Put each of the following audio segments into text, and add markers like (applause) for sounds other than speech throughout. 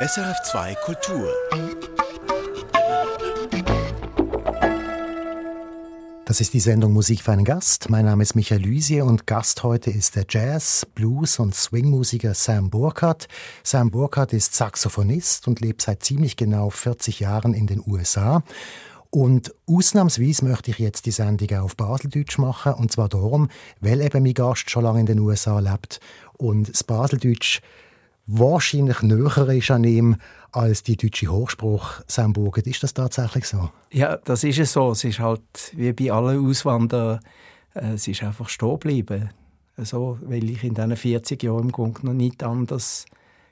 SRF2 Kultur. Das ist die Sendung Musik für einen Gast. Mein Name ist Michael Lysie und Gast heute ist der Jazz, Blues und Swing-Musiker Sam Burkhardt. Sam Burkhardt ist Saxophonist und lebt seit ziemlich genau 40 Jahren in den USA. Und ausnahmsweise möchte ich jetzt die Sendung auf Baseldeutsch machen. Und zwar darum, weil eben mein Gast schon lange in den USA lebt und das Baseldeutsch wahrscheinlich näher ist an ihm als die deutsche Hochspruch Sam Burget. Ist das tatsächlich so? Ja, das ist es so. Es ist halt wie bei allen Auswanderern, äh, es ist einfach stehen geblieben. So, weil ich in diesen 40 Jahren im Grunde noch nicht anders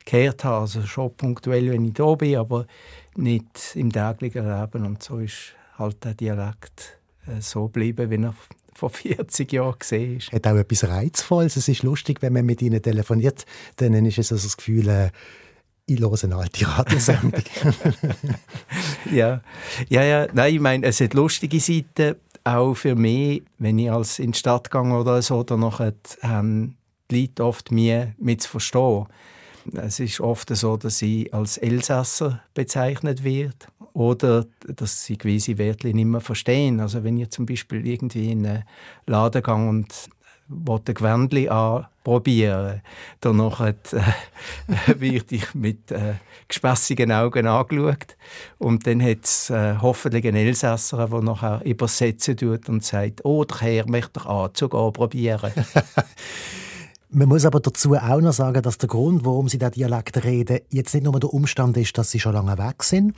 gehört habe. Also schon punktuell, wenn ich da bin, aber nicht im täglichen Leben. Und so ist halt der Dialekt äh, so geblieben, wie er vor (laughs) 40 Jahren gesehen ist. Hat auch etwas Reizvolles. Es ist lustig, wenn man mit ihnen telefoniert, dann ist es also das Gefühl, äh, ich höre eine alte Radiosendung. (laughs) (laughs) ja. ja, ja. Nein, ich meine, es hat lustige Seiten, auch für mich, wenn ich als in die Stadt gehe oder so, dann haben die Leute oft mir mit zu verstehen. Es ist oft so, dass sie als Elsasser bezeichnet wird oder dass sie gewisse Wörter nicht mehr verstehen. Also wenn ihr zum Beispiel irgendwie in einen Laden geht und wollte Gewändli anprobieren. Danach hat, äh, (laughs) wird ich mit äh, gespässigen Augen angeschaut. Und dann hat es äh, hoffentlich einen Elsässer, der nachher übersetzen tut und sagt, oh, der Herr möchte den Anzug anprobieren. (laughs) Man muss aber dazu auch noch sagen, dass der Grund, warum sie den Dialekt reden, jetzt nicht nur der Umstand ist, dass sie schon lange weg sind,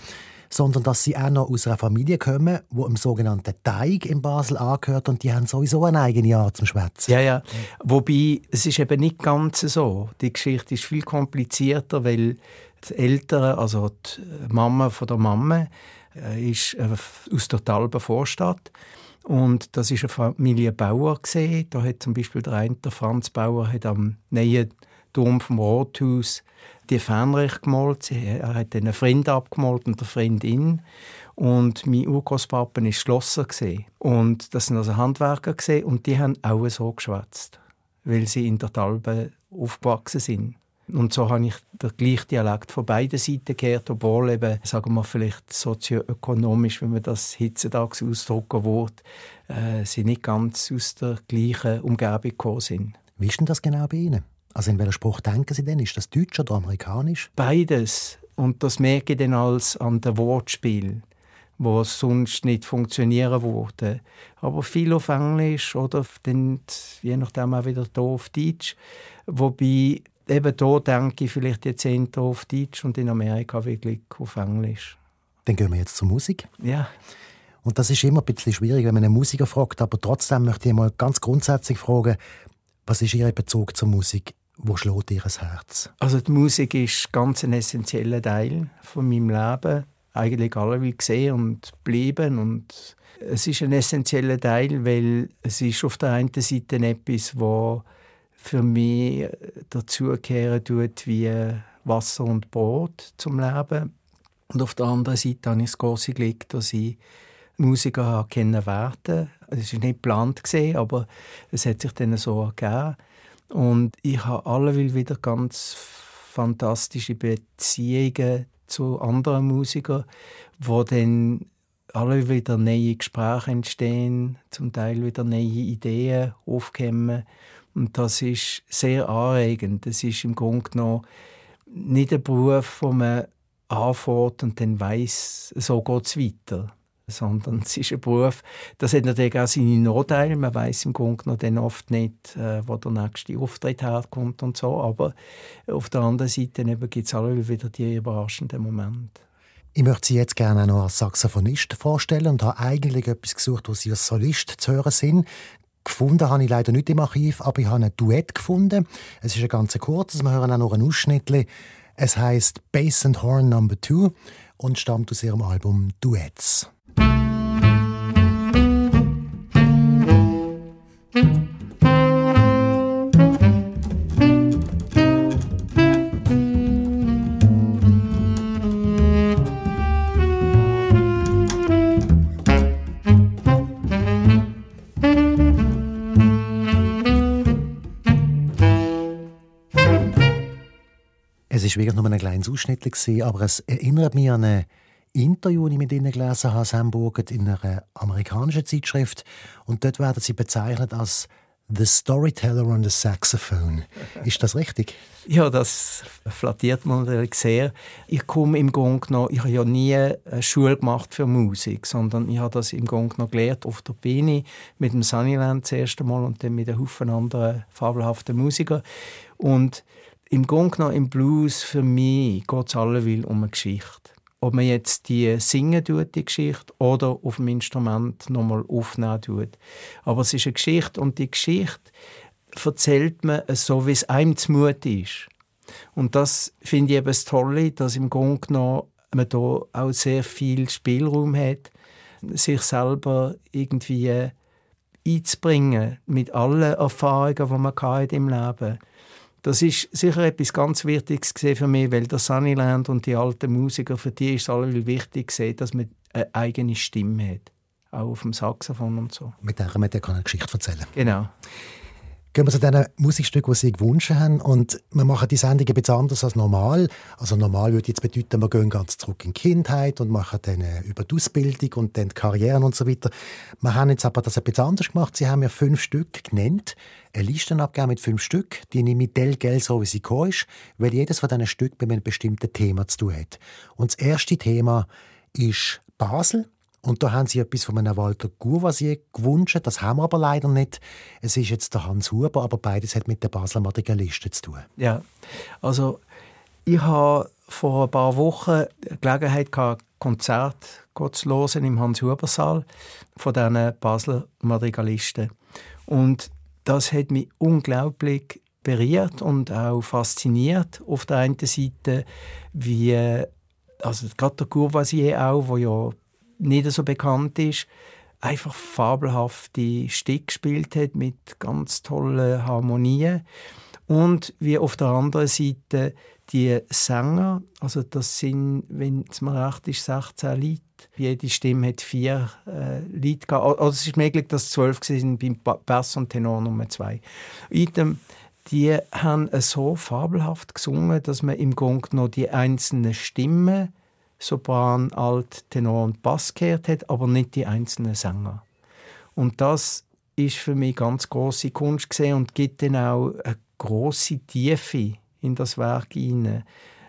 sondern dass sie auch noch aus einer Familie kommen, wo im sogenannten Teig in Basel angehört und die haben sowieso eine eigene Art zum Schwätzen. Ja, ja. Wobei, es ist eben nicht ganz so. Die Geschichte ist viel komplizierter, weil die Eltern, also die Mama von der Mama, äh, ist äh, aus der Talben Vorstadt und das ist eine Familie Bauer gesehen. Da hat zum Beispiel der eine, der Franz Bauer, hat am neuen Turm vom Rathaus die Fähnrich gemalt. Er hat einen Freund abgemalt und eine Freundin. Und mein Urgroßpapa war Schlosser. Und das sind also Handwerker. Und die haben auch so geschwätzt, weil sie in der Talbe aufgewachsen sind. Und so habe ich den gleichen Dialekt von beiden Seiten gehört, obwohl eben, sagen wir vielleicht sozioökonomisch, wenn man das heutzutage ausdrücken will, äh, sie nicht ganz aus der gleichen Umgebung gekommen sind. Wie ist denn das genau bei Ihnen? Also in welchem Spruch denken Sie denn? Ist das Deutsch oder Amerikanisch? Beides. Und das merke ich dann als an dem Wortspiel, wo sonst nicht funktionieren würde. Aber viel auf Englisch oder dann, je nachdem auch wieder hier auf Deutsch. Wobei eben hier denke ich vielleicht jetzt eher auf Deutsch und in Amerika wirklich auf Englisch. Dann gehen wir jetzt zur Musik. Ja. Und das ist immer ein bisschen schwierig, wenn man einen Musiker fragt, aber trotzdem möchte ich mal ganz grundsätzlich fragen, was ist Ihr Bezug zur Musik? Wo schlägt Ihr Herz? Also die Musik ist ganz ein essentieller Teil von meinem Leben. Eigentlich alle will sehen und bleiben und es ist ein essentieller Teil, weil es ist auf der einen Seite etwas, wo für mich dazugehören tut wie Wasser und Brot zum Leben. Und auf der anderen Seite habe ich das große Glück, dass ich Musiker habe kennenlernen Es war nicht geplant, aber es hat sich dann so ergeben. Und ich habe alle wieder ganz fantastische Beziehungen zu anderen Musikern, wo dann alle wieder neue Gespräche entstehen, zum Teil wieder neue Ideen aufkommen. Und das ist sehr anregend. Das ist im Grunde genommen nicht ein Beruf, wo man anfängt und dann weiß, so geht es weiter. Sondern es ist ein Beruf, das hat natürlich auch seine Nachteile. Man weiß im Grunde genommen dann oft nicht, äh, wo der nächste Auftritt herkommt und so. Aber auf der anderen Seite gibt es alle wieder die überraschenden Momente. Ich möchte Sie jetzt gerne noch als Saxophonist vorstellen und habe eigentlich etwas gesucht, wo Sie als Solist zu hören sind. Gefunden habe ich leider nicht im Archiv, aber ich habe ein Duett gefunden. Es ist ein ganz kurzes, wir hören auch noch ein Ausschnitt. Es heißt Bass and Horn Number 2 und stammt aus ihrem Album Duets. Ist wirklich nur ein kleines Ausschnitt, aber es erinnert mich an ein Interview, das ich mit ihnen gelesen habe, Sam Burgert, in einer amerikanischen Zeitschrift. Und dort werden sie bezeichnet als The Storyteller on the Saxophone. (laughs) Ist das richtig? Ja, das flattiert man natürlich sehr. Ich komme im Grunde genommen, ich habe ja nie eine Schule gemacht für Musik, sondern ich habe das im Grunde genommen gelernt auf der Bühne mit dem Sunnyland das erste Mal und dann mit einem Haufen anderen fabelhaften Musikern. Und im Grunde genommen im Blues für mich geht es alleweil um eine Geschichte ob man jetzt die singen tut, die Geschichte, oder auf dem Instrument nochmal aufnehmen tut. Aber es ist eine Geschichte und die Geschichte erzählt man so, wie es einem zumute ist. Und das finde ich eben das Tolle, dass im Grunde genommen man da auch sehr viel Spielraum hat, sich selber irgendwie einzubringen mit allen Erfahrungen, die man im Leben hat. Das ist sicher etwas ganz Wichtiges für mich, weil der Sunnyland und die alten Musiker, für die ist es alle wichtig, dass man eine eigene Stimme hat. Auch auf dem Saxophon und so. Mit der man eine Geschichte erzählen Genau. Gehen wir zu diesen Musikstücken, die Sie gewünscht haben. Und wir machen die Sendung bisschen anders als normal. Also normal würde jetzt bedeuten, wir gehen ganz zurück in die Kindheit und machen dann äh, über die Ausbildung und dann die Karrieren und so weiter. Wir haben jetzt aber das ein anders gemacht. Sie haben mir fünf Stück genannt, eine Liste abgegeben mit fünf Stück, die nehme ich Geld so, wie sie gekommen ist, weil jedes von diesen Stücken mit einem bestimmten Thema zu tun hat. Und das erste Thema ist Basel. Und da haben sie etwas von einem Walter Courvoisier gewünscht. Das haben wir aber leider nicht. Es ist jetzt der Hans Huber, aber beides hat mit der Basler Madrigalisten zu tun. Ja, also ich habe vor ein paar Wochen die Gelegenheit gehabt, Konzert zu hören im Hans-Huber-Saal von diesen Basler Madrigalisten. Und das hat mich unglaublich berührt und auch fasziniert. Auf der einen Seite, wie also gerade der Courvoisier auch, wo ja nicht so bekannt ist, einfach fabelhafte Stücke gespielt hat mit ganz tollen Harmonien. Und wie auf der anderen Seite die Sänger, also das sind, wenn es mir recht ist, 16 Lied. Jede Stimme hat vier äh, Lied gehabt. Also es ist möglich, dass zwölf sind beim Bass und Tenor Nummer zwei. Item, die haben so fabelhaft gesungen, dass man im Grunde noch die einzelnen Stimmen Sopran, Alt, Tenor und Bass gehört hat, aber nicht die einzelnen Sänger. Und das ist für mich ganz große Kunst gesehen und gibt dann auch eine große Tiefe in das Werk hinein,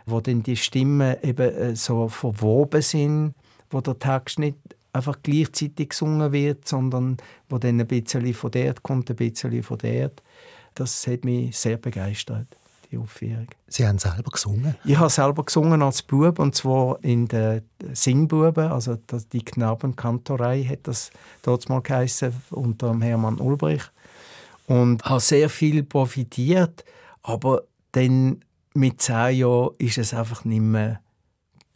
wo dann die Stimmen eben äh, so verwoben sind, wo der Text nicht einfach gleichzeitig gesungen wird, sondern wo dann ein bisschen von dort kommt, ein bisschen von dort. Das hat mich sehr begeistert die Aufführung. Sie haben selber gesungen? Ich habe selber gesungen als Bub und zwar in der Singbuben, also die Knabenkantorei hat das dort mal geheißen, unter Hermann Ulbrich und habe sehr viel profitiert, aber dann mit zehn Jahren ist es einfach nicht mehr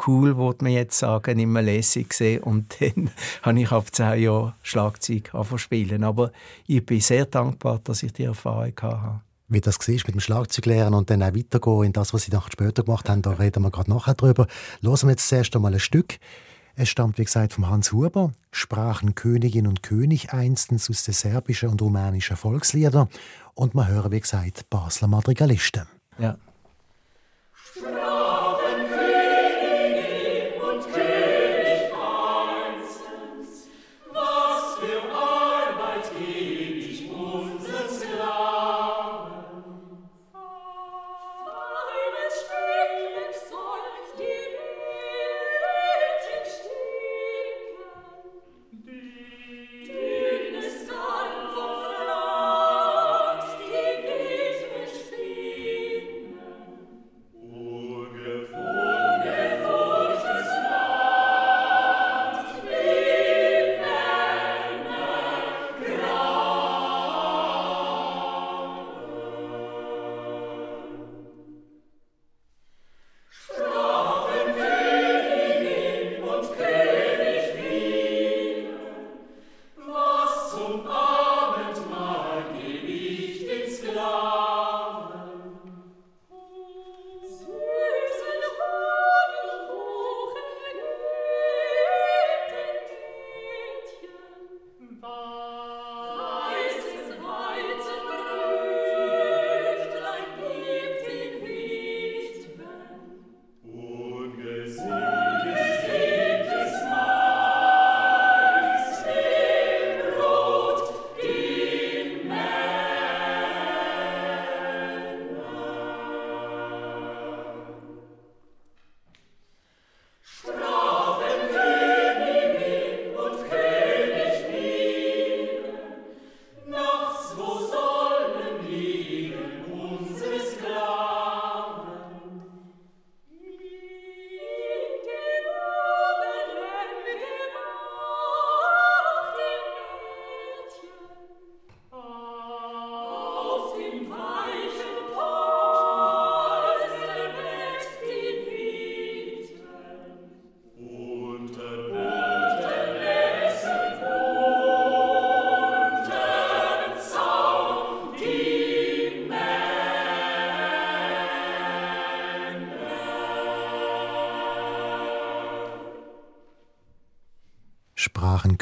cool, würde man jetzt sagen, nicht mehr lässig gesehen. Und (laughs) dann habe ich ab zehn Jahren Schlagzeug spielen. Aber ich bin sehr dankbar, dass ich die Erfahrung hatte wie das war mit dem Schlagzeuglehren und dann auch weitergehen in das, was sie nachher später gemacht haben, da reden wir gerade nachher drüber. Hören wir jetzt zuerst einmal ein Stück. Es stammt, wie gesagt, vom Hans Huber, sprachen Königin und König einstens aus den serbischen und rumänischen Volksliedern und man hören, wie gesagt, Basler Madrigalisten. Ja.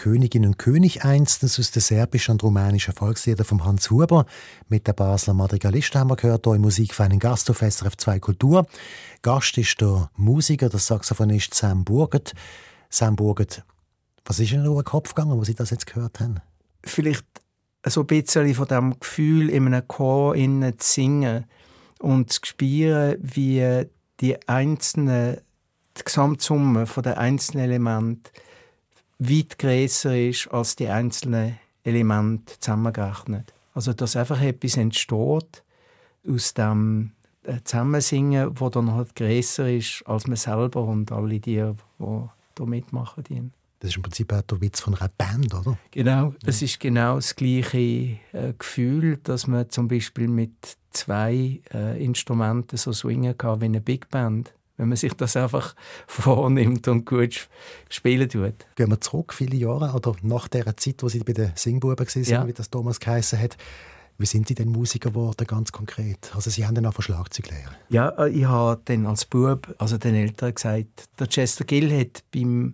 Königin und König einstens aus den serbischen und rumänischen Volksliedern von Hans Huber. Mit der Basler Madrigalist haben wir gehört, hier im Musikverein Gast auf SRF 2 Kultur. Gast ist der Musiker, der Saxophonist Sam Burgert. Sam Burgert, was ist in Ihrem Kopf gegangen, wo Sie das jetzt gehört haben? Vielleicht so ein bisschen von dem Gefühl, in einem Chor zu singen und zu spüren, wie die einzelnen, die Gesamtsumme der einzelnen Elemente weit größer ist als die einzelnen Elemente zusammengerechnet. Also dass einfach etwas entsteht aus dem äh, Zusammensingen, wo dann halt größer ist als man selber und alle die, die da mitmachen. Die. Das ist im Prinzip auch der Witz von einer Band, oder? Genau, es ist genau das gleiche äh, Gefühl, dass man zum Beispiel mit zwei äh, Instrumenten so swingen kann wie eine Big Band wenn man sich das einfach (laughs) vornimmt und gut spielen tut. Gehen wir zurück, viele Jahre, oder nach der Zeit, wo Sie bei den Singbuben waren, ja. wie das Thomas geheißen hat. Wie sind Sie denn Musiker geworden, ganz konkret? Also Sie haben dann auch Schlagzeug lernen. Ja, äh, ich habe dann als Bub, also den Eltern gesagt, der Chester Gill hat beim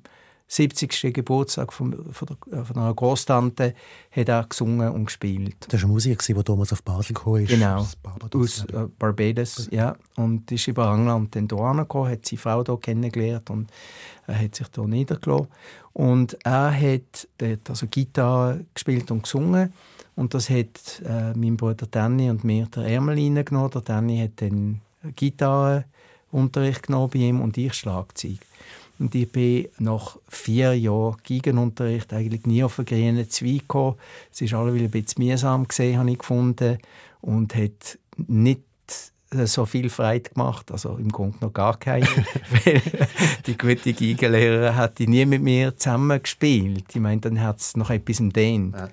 70. Geburtstag von, von, der, von einer Großtante hat er gesungen und gespielt. Das war ein Musiker, der damals auf Basel gekommen ist. Genau, aus Barbados, aus äh, Barbados, ja. Und ist über England dann hierher gekommen, hat seine Frau hier kennengelernt und er hat sich hier niedergelassen. Und er hat, hat also Gitarre gespielt und gesungen und das hat äh, mein Bruder Danny und mir der Ärmel reingenommen. Der Danny hat dann Gitarrenunterricht genommen bei ihm und ich Schlagzeug. Und ich bin nach vier Jahren Gigenunterricht eigentlich nie auf einen grünen Zweig gekommen. Es war alle ein bisschen mühsam, gesehen, habe ich gefunden. Und hat nicht so viel Freude gemacht, also im Grunde noch gar keine, (laughs) weil die gute Gigenlehrerin hat nie mit mir zusammen gespielt. Ich meine, dann hat es noch etwas im Den. Ja.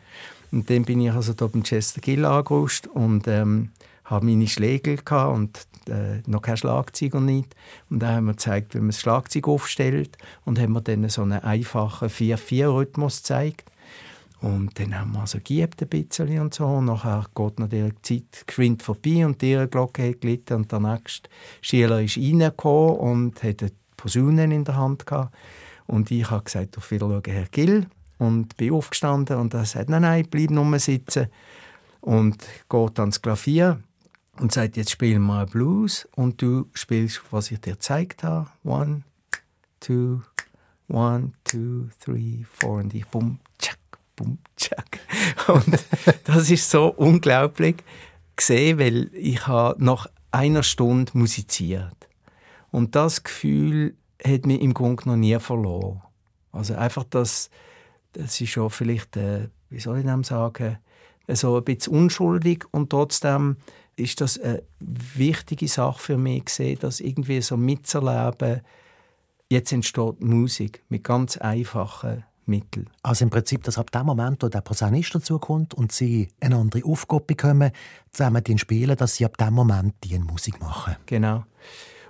Und dann bin ich also da beim Chester Gill angerutscht und ähm, habe meine Schlägel und äh, noch kein Schlagzeug und nicht. Und dann haben wir gezeigt, wie man das Schlagzeug aufstellt und haben wir dann so einen einfachen 4-4-Rhythmus gezeigt. Und dann haben wir also geübt ein bisschen und so. Und nachher geht natürlich die Zeit geschwind vorbei und die Glocke hat gelitten und der nächste Schüler ist reingekommen und hat eine Posaune in der Hand gehabt. Und ich habe gesagt, auf Wiedersehen, Herr Gill. Und bin aufgestanden und er sagt, nein, nein, bleib nur sitzen. Und geht ans Klavier und sagt, jetzt spielen wir einen Blues und du spielst, was ich dir gezeigt habe. One, two, one, two, three, four und ich bum, tschak, bum, tschak. (laughs) Und das ist so unglaublich gesehen, weil ich habe nach einer Stunde musiziert. Und das Gefühl hat mich im Grunde noch nie verloren. Also einfach das, das ist schon vielleicht, äh, wie soll ich dem sagen, so ein bisschen unschuldig und trotzdem ist das eine wichtige Sache für mich gesehen, dass irgendwie so mitzuerleben, jetzt entsteht Musik mit ganz einfachen Mitteln. Also im Prinzip, dass ab dem Moment, wo der Posaunist dazukommt und sie eine andere Aufgabe bekommen, zusammen den spielen, dass sie ab dem Moment die Musik machen. Genau.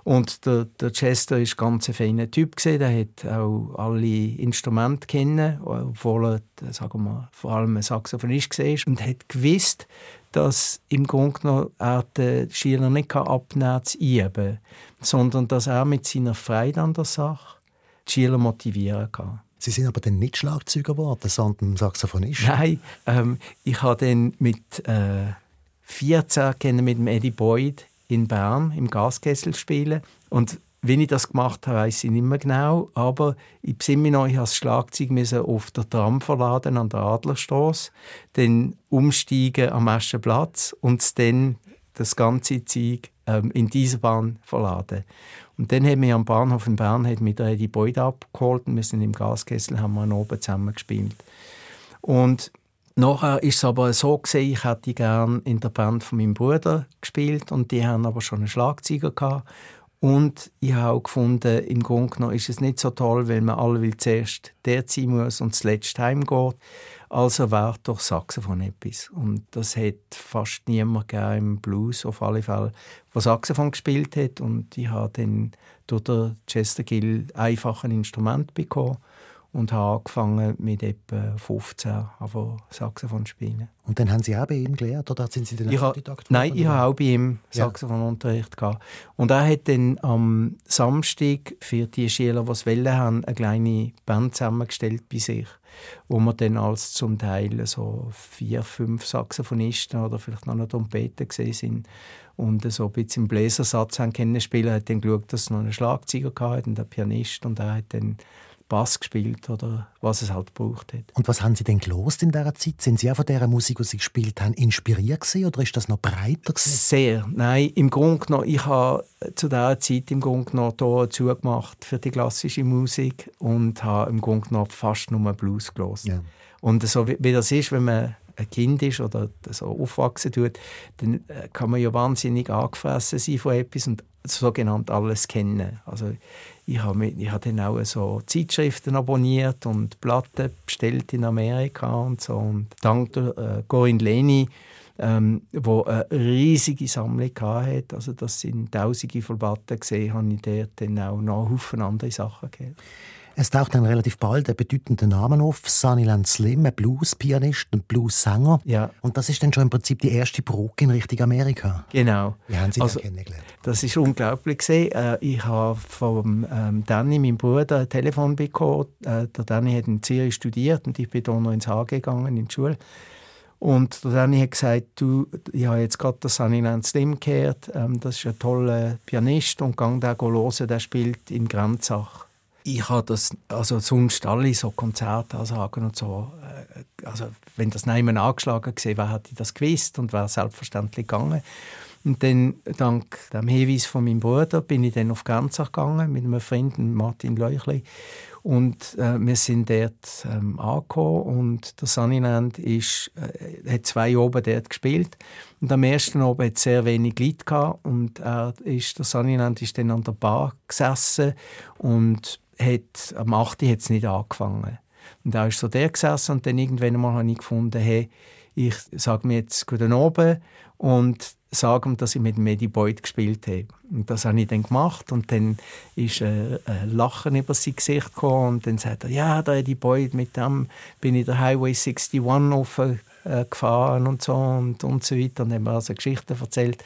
Und der, der Chester ist ganz ein feiner Typ gewesen. Der hat auch alle Instrumente kennen, obwohl er, sagen wir, vor allem ein Saxophonist war und hat gewusst, dass im Grunde genommen er den Schüler nicht abnehmen kann, zu üben, sondern dass er mit seiner Freude an der Sache die Schüler motivieren kann. Sie sind aber dann nicht Schlagzeuger geworden, sondern Saxophonist? Nein, ähm, ich habe dann mit äh, 14 mit dem Eddie Boyd in Bern im Gaskessel spielen und wie ich das gemacht habe, weiß ich nicht mehr genau, aber ich besinne mich noch, ich das Schlagzeug auf der Tram verladen an der Adlerstrasse, dann umsteigen am ersten Platz und dann das ganze Zeug ähm, in diese Bahn verladen. Und dann haben wir am Bahnhof in Bern hat mir die Beute abgeholt und wir sind im Gaskessel, haben wir oben zusammen gespielt. Und Nachher ist es aber so gewesen, ich hätte gerne in der Band von meinem Bruder gespielt und die haben aber schon einen Schlagzeuger gehabt und ich habe auch gefunden, im Grunde genommen ist es nicht so toll, weil man alle will zuerst der ziehen muss und zuletzt heimgeht. Also wäre doch Saxophon etwas. Und das hat fast niemand im Blues, auf alle Fälle, der Saxophon gespielt hat. Und ich habe dann durch den Chester Gill einfach ein Instrument bekommen und habe angefangen mit etwa 15 aber Saxophon spielen. Und dann haben Sie auch bei ihm gelernt oder sind Sie dann ich Autodidakt? Nein, ich habe auch bei ihm Saxophonunterricht ja. gehabt. Und er hat dann am Samstag für die Schüler, die es wollen haben, eine kleine Band zusammengestellt bei sich, wo wir dann als zum Teil so vier, fünf Saxophonisten oder vielleicht noch eine Trompete gesehen sind und so ein bisschen im Bläsersatz haben kennenspielen. Er hat dann geschaut, dass es noch einen Schlagzeuger hatte und einen Pianist und er hat dann Bass gespielt oder was es halt gebraucht hat. Und was haben Sie denn gelost in dieser Zeit? Sind Sie auch von dieser Musik, die Sie gespielt haben, inspiriert gewesen, oder ist das noch breiter gewesen? Sehr. Nein, im Grunde genommen, ich habe zu dieser Zeit im Grunde genommen hier zugemacht für die klassische Musik und habe im Grunde genommen fast nur Blues gelost. Ja. Und so wie, wie das ist, wenn man ein Kind ist oder so aufwachsen tut, dann äh, kann man ja wahnsinnig angefressen sein von etwas und sogenannt alles kennen. Also ich habe, habe dann auch so Zeitschriften abonniert und Platten bestellt in Amerika und so. Und dank der äh, Corinne Leni, ähm, wo eine riesige Sammlung hatte, also das sind tausende von Platten habe ich dort dann auch noch Haufen andere Sachen gehört. Es taucht dann relativ bald ein bedeutender Name auf, Sunnyland Slim, ein Blues-Pianist, ein Blues-Sänger. Ja. Und das ist dann schon im Prinzip die erste Brücke in Richtung Amerika. Genau. Wie haben Sie also, das kennengelernt? Das ist unglaublich gesehen. Äh, ich habe von ähm, Danny, meinem Bruder, ein Telefon bekommen. Äh, der Danny hat in Zürich studiert und ich bin hier noch ins HG gegangen, in die Schule. Und der Danny hat gesagt, du, ich habe jetzt gerade das Sunnyland Slim gehört, ähm, das ist ein toller Pianist und gang da hören, der spielt in Grenzach ich habe das, also sonst alle so Konzertansagen und so, äh, also wenn das niemand angeschlagen gesehen wäre, hätte das gewusst und wäre selbstverständlich gegangen. Und dann, dank dem Hinweis von meinem Bruder, bin ich dann auf Grenzach gegangen mit einem Freund, Martin Leuchli. Und äh, wir sind dort ähm, angekommen und der Sunnyland ist, äh, hat zwei oben dort gespielt. Und am ersten oben hat sehr wenig Leute gehabt und er ist, der Sunnyland ist dann an der Bar gesessen und hat, am 8. hat es nicht angefangen. Und da ist so der gesessen und dann irgendwann mal habe ich gefunden, hey, ich sage mir jetzt guten Abend und sage ihm, dass ich mit Medi Boyd gespielt habe. Und das habe ich dann gemacht und dann ist ein, ein Lachen über sein Gesicht gekommen und dann sagt er, ja, da Eddie Boyd, mit dem bin ich der Highway 61 gefahren und so und, und so weiter und dann haben wir also Geschichten erzählt.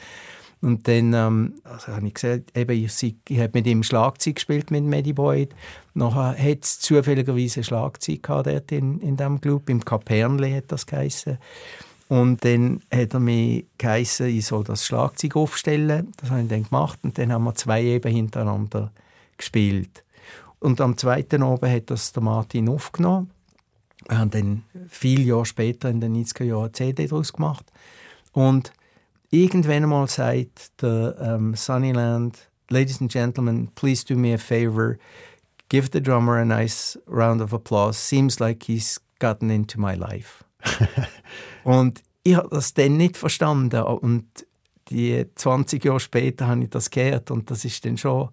Und dann ähm, also habe ich gesagt, eben, ich, ich habe mit ihm Schlagzeug gespielt, mit Medi Boyd. Nachher hat es zufälligerweise Schlagzeug gehabt dort in, in diesem Club, im Kapernli hat das geheißen. Und dann hat er mich geheißen, ich soll das Schlagzeug aufstellen. Das habe ich dann gemacht und dann haben wir zwei eben hintereinander gespielt. Und am zweiten Abend hat das der Martin aufgenommen. Wir haben dann viele Jahre später, in den 90er Jahren, eine CD daraus gemacht. Und irgendwann einmal sagt der ähm, Sunnyland, Ladies and Gentlemen, please do me a favor, give the drummer a nice round of applause. Seems like he's gotten into my life. (laughs) und ich habe das dann nicht verstanden und die 20 Jahre später habe ich das gehört und das ist dann schon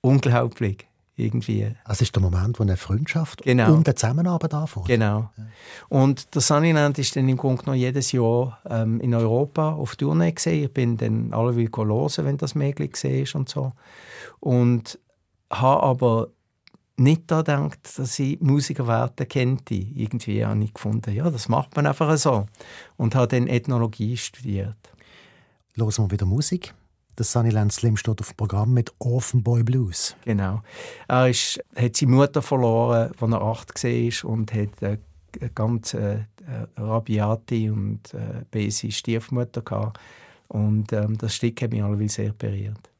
unglaublich irgendwie. Also ist der Moment, wo eine Freundschaft genau. und eine Zusammenarbeit anfängt. Genau. Ja. Und der Sunnyland ist dann im Grunde genommen jedes Jahr ähm, in Europa auf Tournee gesehen. Ich bin dann alle will hören, wenn das möglich war und so. Und habe aber nicht daran gedacht, dass ich Musikerwerte kannte. Irgendwie habe ich gefunden, ja, das macht man einfach so. Und habe dann Ethnologie studiert. Hören wir wieder Musik. Der Sunnyland Slim steht auf dem Programm mit Orphan Boy Blues. Genau. Er ist, hat seine Mutter verloren, als er acht war und hat eine ganz äh, rabiate und äh, böse Stiefmutter gehabt. Und ähm, das Stück hat mich alle sehr berührt.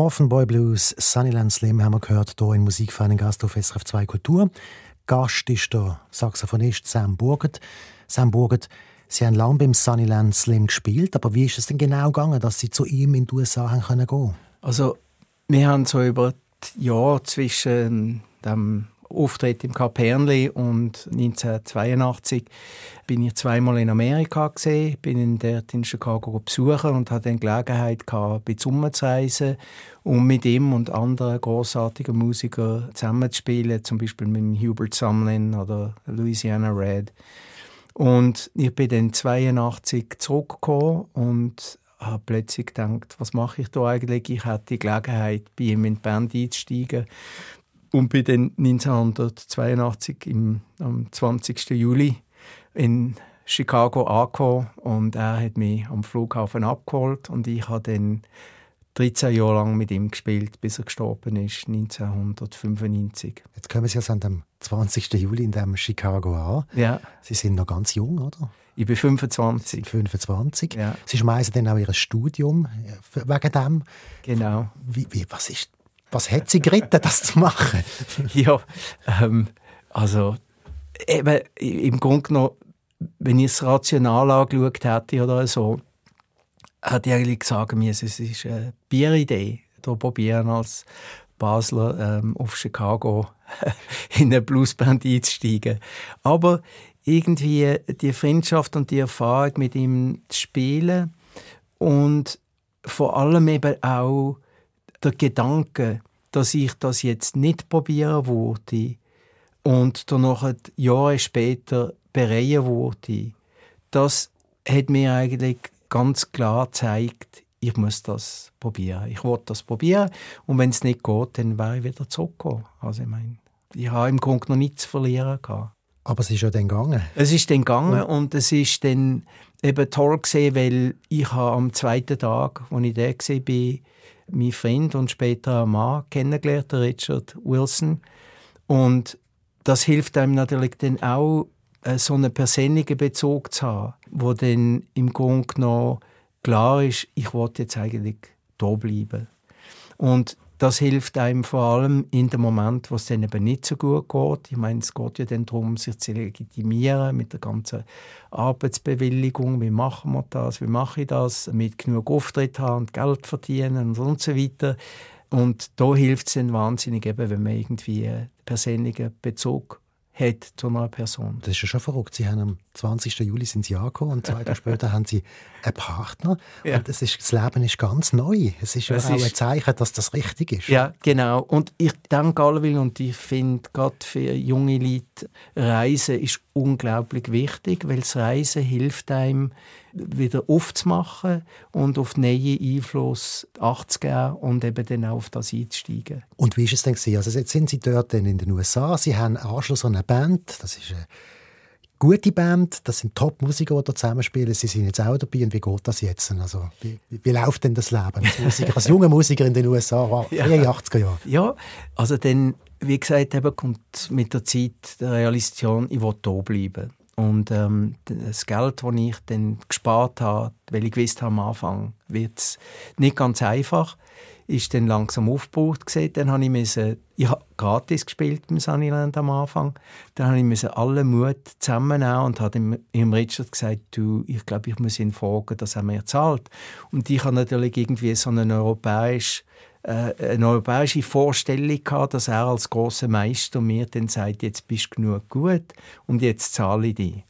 Orphan Boy Blues, Sunnyland Slim haben wir gehört hier in Musik für einen Gast auf SRF 2 Kultur. Gast ist der Saxophonist Sam Burgert. Sam Burgert, Sie haben lange beim Sunnyland Slim gespielt, aber wie ist es denn genau gegangen, dass Sie zu ihm in die USA haben können? Also wir haben so über die Jahre zwischen dem Auftritt im Kapernli und 1982 bin ich zweimal in Amerika gesehen, bin dort in Chicago besuchen und hatte dann Gelegenheit gehabt, bei zu reisen, um mit ihm und anderen großartigen Musikern zusammenzuspielen, zum Beispiel mit Hubert Sumlin oder Louisiana Red. Und ich bin dann 82 zurückgekommen und habe plötzlich gedacht, was mache ich da eigentlich? Ich hatte die Gelegenheit, bei ihm in die Band einzusteigen und bin dann 1982 im, am 20. Juli in Chicago angekommen und er hat mich am Flughafen abgeholt und ich habe dann 13 Jahre lang mit ihm gespielt, bis er gestorben ist, 1995. Jetzt kommen Sie an dem 20. Juli in dem Chicago an. Ja. Sie sind noch ganz jung, oder? Ich bin 25. 25. Ja. Sie schmeißen dann auch Ihr Studium äh, wegen dem. Genau. Wie, wie, was, ist, was hat Sie geritten, das zu machen? (laughs) ja, ähm, also eben, im Grunde genommen, wenn ich es rational angeschaut hätte oder so, hätte ich eigentlich gesagt, es ist eine Bieridee, hier probieren als Basler ähm, auf Chicago (laughs) in eine Bluesband einzusteigen. Aber irgendwie die Freundschaft und die Erfahrung mit ihm zu spielen und vor allem eben auch der Gedanke, dass ich das jetzt nicht probieren würde und danach Jahre später bereuen würde, das hat mir eigentlich ganz klar gezeigt, ich muss das probieren. Ich wollte das probieren und wenn es nicht geht, dann wäre ich wieder zurückgekommen. Also ich meine, ich habe im Grunde noch nichts zu verlieren gehabt. Aber es ist ja dann gegangen. Es ist dann gegangen und es ist dann eben toll gesehen, weil ich habe am zweiten Tag, als ich da war, meinen Freund und später einen Mann kennengelernt, Richard Wilson. Und das hilft einem natürlich dann auch, äh, so einen persönlichen Bezug zu haben, wo dann im Grunde genommen klar ist, ich wollte jetzt eigentlich da bleiben. Und das hilft einem vor allem in dem Moment, wo es dann eben nicht so gut geht. Ich meine, es geht ja dann darum, sich zu legitimieren mit der ganzen Arbeitsbewilligung. Wie machen wir das? Wie mache ich das? Mit genug Auftritt haben und Geld verdienen und so weiter. Und da hilft es dann wahnsinnig, eben, wenn man irgendwie einen persönlichen Bezug hat zu einer Person. Das ist ja schon verrückt. Sie haben am 20. Juli sind Sie angekommen und zwei Tage später haben Sie einen Partner. Ja. Und das, ist, das Leben ist ganz neu. Es ist das ja auch ist, ein Zeichen, dass das richtig ist. Ja, genau. Und ich denke allweil, und ich finde, gerade für junge Leute, Reisen ist unglaublich wichtig, weil das Reisen hilft einem, wieder aufzumachen und auf neue Einfluss geben und eben dann auch auf das einzusteigen. Und wie ist es denn gewesen? Also jetzt sind Sie dort in den USA, Sie haben Anschluss an eine Band, das ist eine gute Band, das sind Top-Musiker, die da zusammenspielen. Sie sind jetzt auch dabei. Und wie geht das jetzt? Also, wie, wie läuft denn das Leben als Musiker, als junger Musiker in den USA, ja. 80er Jahren? Ja, also dann, wie gesagt, eben kommt mit der Zeit die Realisation, ich will hier bleiben. Und ähm, das Geld, das ich dann gespart habe, weil ich wusste am Anfang, wird es nicht ganz einfach, ist dann langsam aufgebaut. Dann habe ich müssen, ich habe gratis gespielt im Sunnyland am Anfang. Dann habe ich müssen alle Mut zusammennehmen und habe ihm Richard gesagt, du, ich glaube, ich muss ihn fragen, dass er mir zahlt. Und ich habe natürlich irgendwie so einen europäischen eine europäische Vorstellung gehabt, dass er als großer Meister mir dann sagt, jetzt bist du genug gut und jetzt zahle ich dich.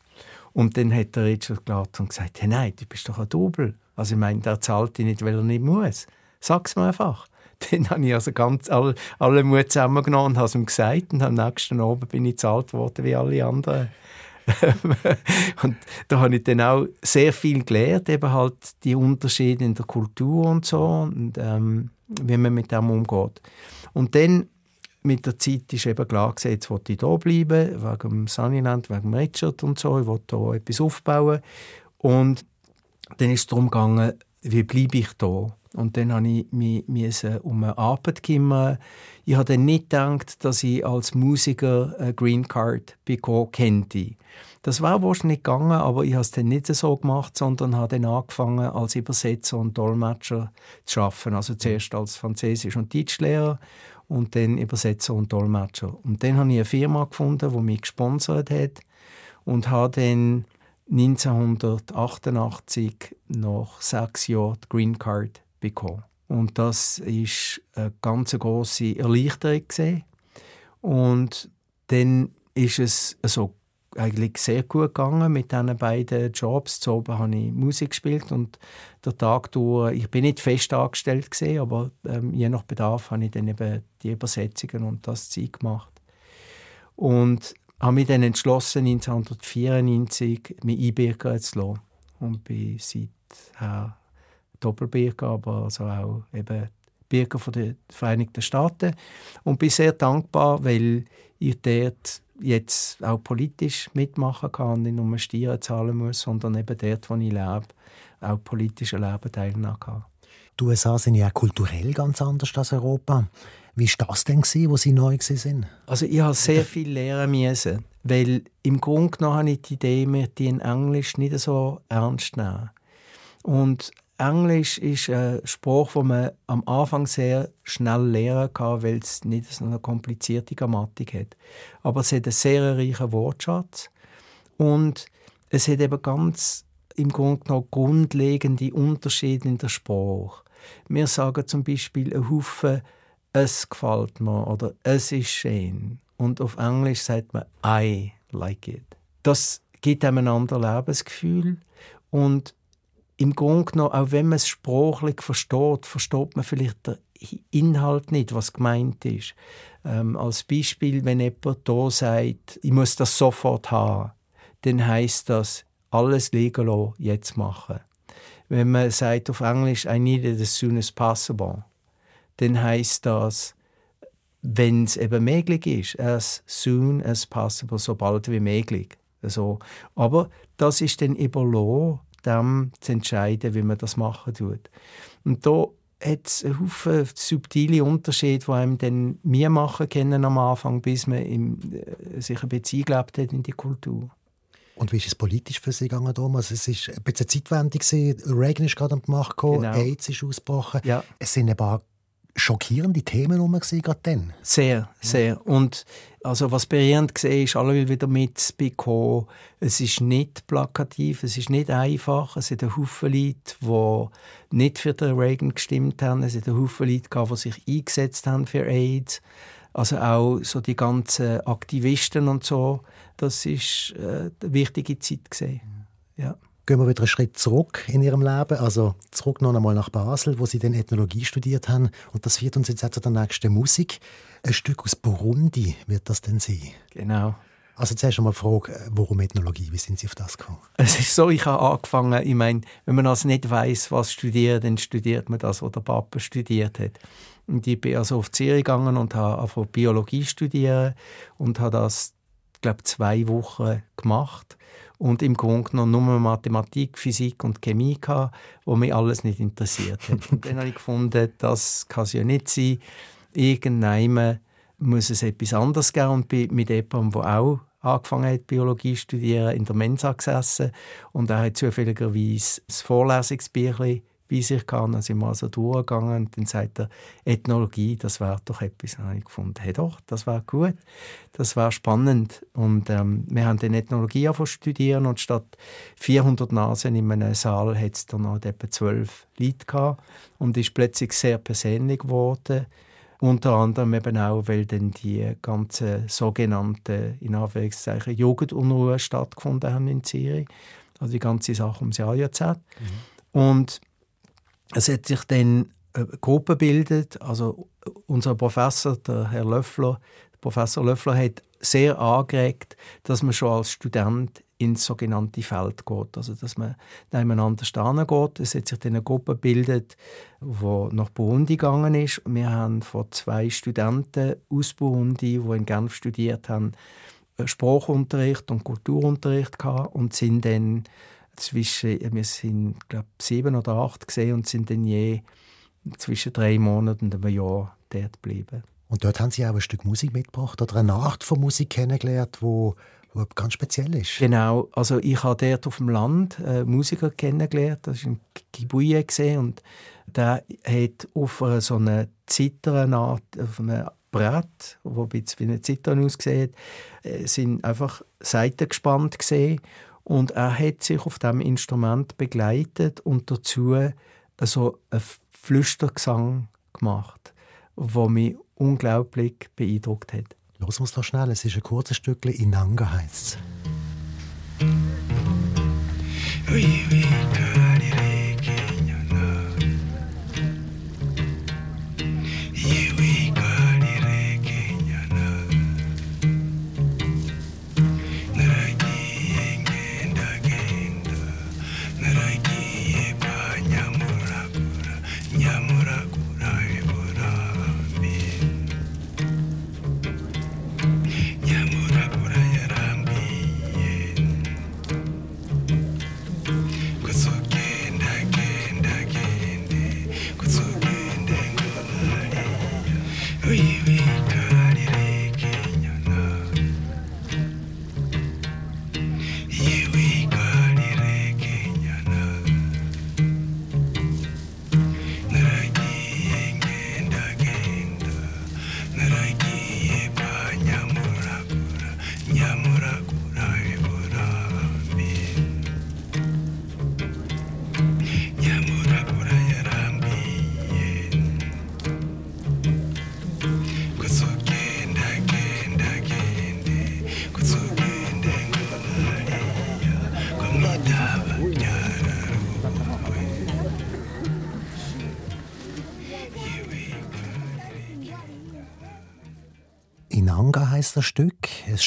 Und dann hat der Richard gelacht und gesagt, hey, nein, du bist doch ein Double. Also ich meine, der zahlt dich nicht, weil er nicht muss. Sag's mir einfach. (laughs) Dann habe ich also ganz alle, alle Mut zusammengenommen und habe es ihm gesagt und am nächsten Abend bin ich gezahlt worden wie alle anderen. (laughs) und da habe ich dann auch sehr viel gelernt, eben halt die Unterschiede in der Kultur und so und ähm, wie man mit dem umgeht. Und dann mit der Zeit ist eben klar gewesen, jetzt will ich hier bleiben, wegen Sunnyland, wegen Richard und so, ich will hier etwas aufbauen. Und dann ist es darum gegangen, wie bleibe ich hier? Und dann habe ich mich um eine Arbeit kümmern. Ich habe dann nicht gedacht, dass ich als Musiker eine Green Card bekommen könnte. Das war wahrscheinlich nicht gegangen, aber ich habe es dann nicht so gemacht, sondern habe dann angefangen, als Übersetzer und Dolmetscher zu arbeiten. Also zuerst als Französisch- und Deutschlehrer und dann Übersetzer und Dolmetscher. Und dann habe ich eine Firma gefunden, die mich gesponsert hat und habe dann 1988 nach sechs Jahren die Green Card bekommen. Und das ist eine ganz große Erleichterung gewesen. Und dann ist es also eigentlich sehr gut gegangen mit diesen beiden Jobs. Zu oben habe ich Musik gespielt und der Tag durch, ich bin nicht fest angestellt gewesen, aber ähm, je nach Bedarf habe ich dann eben die Übersetzungen und das Zeug gemacht. Und habe mich dann entschlossen, 1994 mich einbürgern zu lassen. Und bin seither Doppelbürger, aber also auch eben Bürger den Vereinigten Staaten. Und bin sehr dankbar, weil ich dort jetzt auch politisch mitmachen kann und nicht nur Steuern zahlen muss, sondern eben dort, wo ich lebe, auch politische Leben teilnehmen kann. Die USA sind ja kulturell ganz anders als Europa. Wie war das denn, wo Sie neu waren? Also ich habe sehr viel lernen müssen, weil im Grunde genommen habe ich die Idee, wir die in Englisch nicht so ernst nehmen. Und Englisch ist ein Spruch, den man am Anfang sehr schnell lernen kann, weil es nicht so eine komplizierte Grammatik hat. Aber es hat einen sehr reichen Wortschatz und es hat eben ganz im Grunde genommen grundlegende Unterschiede in der Sprache. Wir sagen zum Beispiel ein Haufen «es gefällt mir» oder «es ist schön». Und auf Englisch sagt man «I like it». Das gibt einem ein anderes Lebensgefühl und im Grunde genommen, auch wenn man es sprachlich versteht, versteht man vielleicht den Inhalt nicht, was gemeint ist. Ähm, als Beispiel, wenn jemand da sagt, ich muss das sofort haben, dann heißt das, alles liegen lassen, jetzt machen. Wenn man sagt auf Englisch, I need it as soon as possible, dann heißt das, wenn es eben möglich ist, as soon as possible, so bald wie möglich. Also, aber das ist dann überlassen dem zu entscheiden, wie man das machen tut. Und da hat es einen Haufen subtile Unterschiede, die einem dann wir machen können am Anfang, bis man im, äh, sich ein bisschen eingelebt hat in die Kultur. Und wie ist es politisch für Sie gegangen damals? Es war ein bisschen zeitwendig. Reagan ist gerade am Macht gekommen, genau. AIDS ist ausgebrochen. Ja. Es sind ein paar schockierende Themen herum gerade dann. Sehr, sehr. Und also was berührend war, ist, alle wieder mitzubekommen, es ist nicht plakativ, es ist nicht einfach. Es sind Haufen Leute, die nicht für den Reagan gestimmt haben. Es sind Haufen Leute, die sich eingesetzt haben für AIDS. Also auch so die ganzen Aktivisten und so. Das war äh, eine wichtige Zeit. Gewesen. Ja. Gehen wir wieder einen Schritt zurück in Ihrem Leben, also zurück noch einmal nach Basel, wo Sie dann Ethnologie studiert haben. Und das führt uns jetzt auch zu der nächsten Musik. Ein Stück aus Burundi wird das denn sein? Genau. Also zuerst einmal die Frage, warum Ethnologie? Wie sind Sie auf das gekommen? Es ist so, ich habe angefangen, ich meine, wenn man also nicht weiß, was studiert, dann studiert man das, was der Papa studiert hat. Und ich bin also auf Zürich gegangen und habe Biologie studieren und habe das, glaube, zwei Wochen gemacht und im Grunde genommen nur Mathematik, Physik und Chemie gehabt, wo mich alles nicht interessiert hat. Und dann habe ich gefunden, das kann es ja nicht sein. Irgendwann muss es etwas anderes geben und bin mit jemandem, der auch angefangen hat, Biologie zu studieren, in der Mensa gesessen und er hat zufälligerweise das Vorlesungsbüchlein bei sich kann. Dann sind wir also durchgegangen und dann sagt er, Ethnologie, das wäre doch etwas. Habe ich gefunden, hey doch, das wäre gut, das wäre spannend. Und ähm, wir haben dann Ethnologie studieren und statt 400 Nasen in einem Saal hat es dann noch etwa zwölf Leute gehabt und ist plötzlich sehr persönlich geworden. Unter anderem eben auch, weil dann die ganzen sogenannten, in Anführungszeichen, Jugendunruhe stattgefunden haben in Zürich. Also die ganze Sache ums AJZ. Mhm. Und es hat sich dann eine Gruppe gebildet. Also unser Professor, der Herr Löffler, Professor Löffler hat sehr angeregt, dass man schon als Student ins sogenannte Feld geht, also dass man nebeneinander stehen geht. Es hat sich dann eine Gruppe gebildet, die nach Burundi gegangen ist. Wir haben von zwei Studenten aus Burundi, die in Genf studiert haben, Sprachunterricht und Kulturunterricht gehabt und sind dann zwischen, wir sind glaube sieben oder acht gesehen und sind dann je zwischen drei Monaten und einem Jahr dort geblieben. Und dort haben Sie auch ein Stück Musik mitgebracht oder eine Art von Musik kennengelernt, wo, wo ganz speziell ist. Genau, also ich habe dort auf dem Land einen Musiker kennengelernt, das war ein Kibuye und der hat auf so einer Zitterart, auf einem Brett, wo ein bisschen wie eine Zittern aussieht, äh, sind einfach Seiten gespannt gesehen und er hat sich auf dem Instrument begleitet und dazu so einen Flüstergesang gemacht, wo mich unglaublich beeindruckt hat. Los uns doch schnell, es ist ein kurzes Stückchen Inanga heisst es. Oui, oui,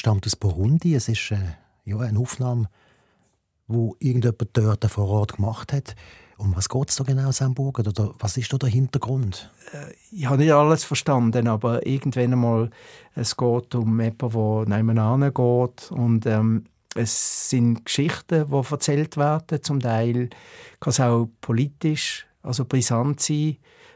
stammt aus Burundi. Es ist äh, ja, eine Aufnahme, wo irgendjemand dort vor Ort gemacht hat. Um was geht es da genau, Samburg? Oder was ist da der Hintergrund? Äh, ich habe nicht alles verstanden, aber irgendwann einmal es geht um jemanden, der nebenan geht und ähm, es sind Geschichten, die erzählt werden. Zum Teil kann es auch politisch, also brisant sein.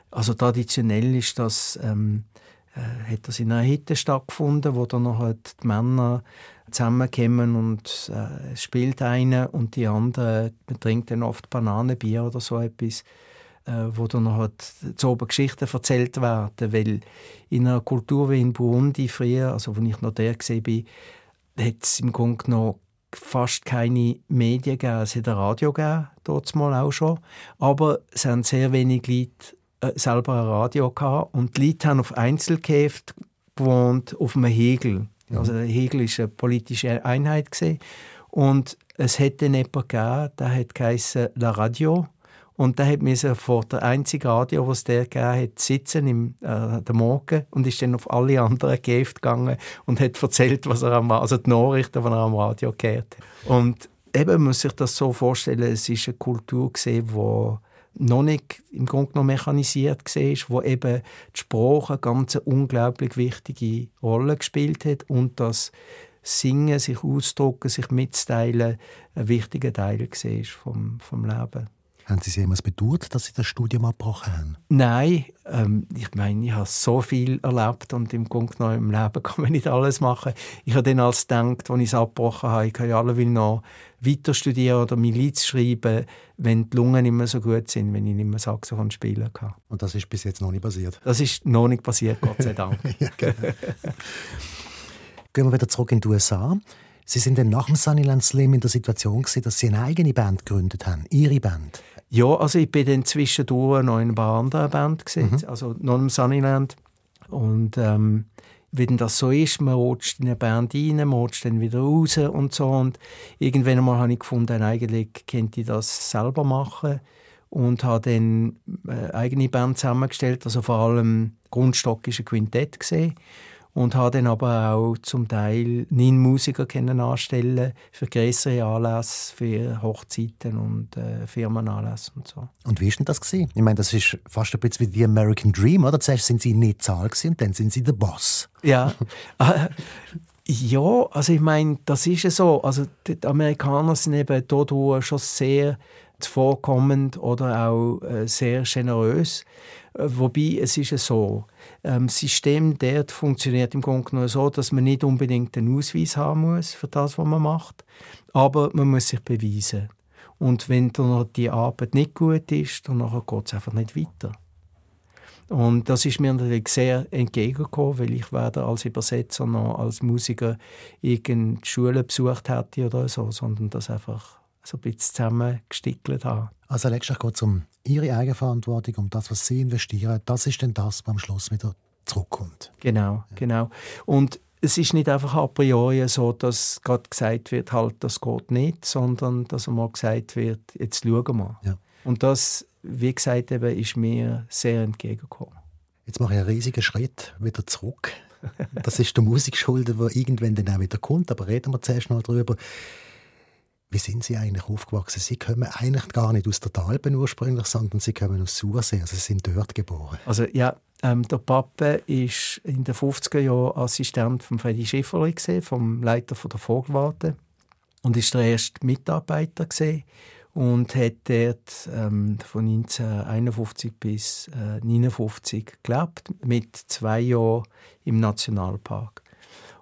Also traditionell ist das ähm, äh, hat das in einer Hütte stattgefunden, wo dann noch halt die Männer zusammenkommen und äh, spielt einer und die andere, man trinkt dann oft Bananenbier oder so etwas, äh, wo dann noch halt so Geschichten erzählt werden, weil in einer Kultur wie in Burundi früher, also wo ich noch der bin, hat es im Grunde noch fast keine Medien gegeben. Es hat ein Radio gegeben, dort mal auch schon, aber es haben sehr wenig Leute äh, selber ein Radio gehabt und die Leute haben auf Einzelkäft gewohnt, auf einem Hegel. Mhm. Also der Hegel war eine politische Einheit. Gewesen. Und es hätte jemanden gegeben, der hat geheißen La Radio. Und der hat mir vor der einzigen Radio, was der gegeben hat, sitzen im äh, der Morgen und ist dann auf alle anderen Gäfte gegangen und hat erzählt, was er am, also die Nachrichten, die er am Radio gehört hat. Und eben muss sich das so vorstellen, es ist eine Kultur gesehen, wo noch nicht im Grunde noch mechanisiert war, wo eben die Sprache eine ganz unglaublich wichtige Rolle gespielt hat und das Singen, sich ausdrücken, sich mitzuteilen, ein wichtiger Teil war vom, vom Leben. Haben Sie sich jemals bedauert, dass Sie das Studium abgebrochen haben? Nein, ähm, ich meine, ich habe so viel erlebt und im Grunde genommen im Leben (laughs) kann man nicht alles machen. Ich habe dann als gedacht, als ich es abgebrochen habe, ich kann ja alle will noch weiter studieren oder Miliz schreiben, wenn die Lungen nicht mehr so gut sind, wenn ich nicht mehr Saxophon spielen kann. Und das ist bis jetzt noch nicht passiert? Das ist noch nicht passiert, Gott sei Dank. (laughs) ja, genau. Gehen wir wieder zurück in die USA. Sie sind dann nach dem Sunnyland Slim in der Situation gewesen, dass Sie eine eigene Band gegründet haben, Ihre Band. Ja, also ich bin dann zwischendurch noch in einer anderen Band gewesen, mhm. also noch im Sunnyland. Und ähm, wenn das so ist, man rutscht in eine Band rein, man rutscht dann wieder raus und so. Und irgendwann einmal habe ich gefunden, eigentlich könnte ich das selber machen und habe dann eine eigene Band zusammengestellt. Also vor allem Grundstock ist ein Quintett gesehen und habe dann aber auch zum Teil neun Musiker können anstellen für größere Anlässe, für Hochzeiten und äh, Firmenanlässe und so. Und wie ist denn das gewesen? Ich meine, das ist fast ein bisschen wie die American Dream, oder? Zuerst sind Sie nicht Zahl und dann sind Sie der Boss. Ja. (laughs) Ja, also ich meine, das ist ja so. Also die Amerikaner sind eben dort schon sehr zuvorkommend oder auch äh, sehr generös. Wobei, es ist so, ähm, das System dort funktioniert im Grunde genommen so, dass man nicht unbedingt einen Ausweis haben muss für das, was man macht, aber man muss sich beweisen. Und wenn dann die Arbeit nicht gut ist, dann geht es einfach nicht weiter. Und das ist mir natürlich sehr entgegengekommen, weil ich werde als Übersetzer noch als Musiker irgendeine Schule besucht hätte oder so, sondern das einfach so ein bisschen zusammengestickelt habe. Also letztlich geht es um Ihre Eigenverantwortung, um das, was Sie investieren. Das ist dann das, was am Schluss wieder zurückkommt. Genau, ja. genau. Und es ist nicht einfach a priori so, dass gerade gesagt wird, halt, das geht nicht, sondern dass einmal gesagt wird, jetzt schauen wir. Ja. Und das, wie gesagt, eben, ist mir sehr entgegengekommen. Jetzt mache ich einen riesigen Schritt wieder zurück. Das ist der Musik schuldet, der irgendwann dann auch wieder kommt. Aber reden wir zuerst noch darüber. Wie sind Sie eigentlich aufgewachsen? Sie kommen eigentlich gar nicht aus der Talben ursprünglich, sondern Sie kommen aus Sursee, also Sie sind dort geboren. Also ja, ähm, der Papa war in den 50er Jahren Assistent von Freddy Schifferli, vom Leiter der Vogelwarte und ist der erste Mitarbeiter gewesen und hat dort ähm, von 1951 bis äh, 1959 gelebt, mit zwei Jahren im Nationalpark.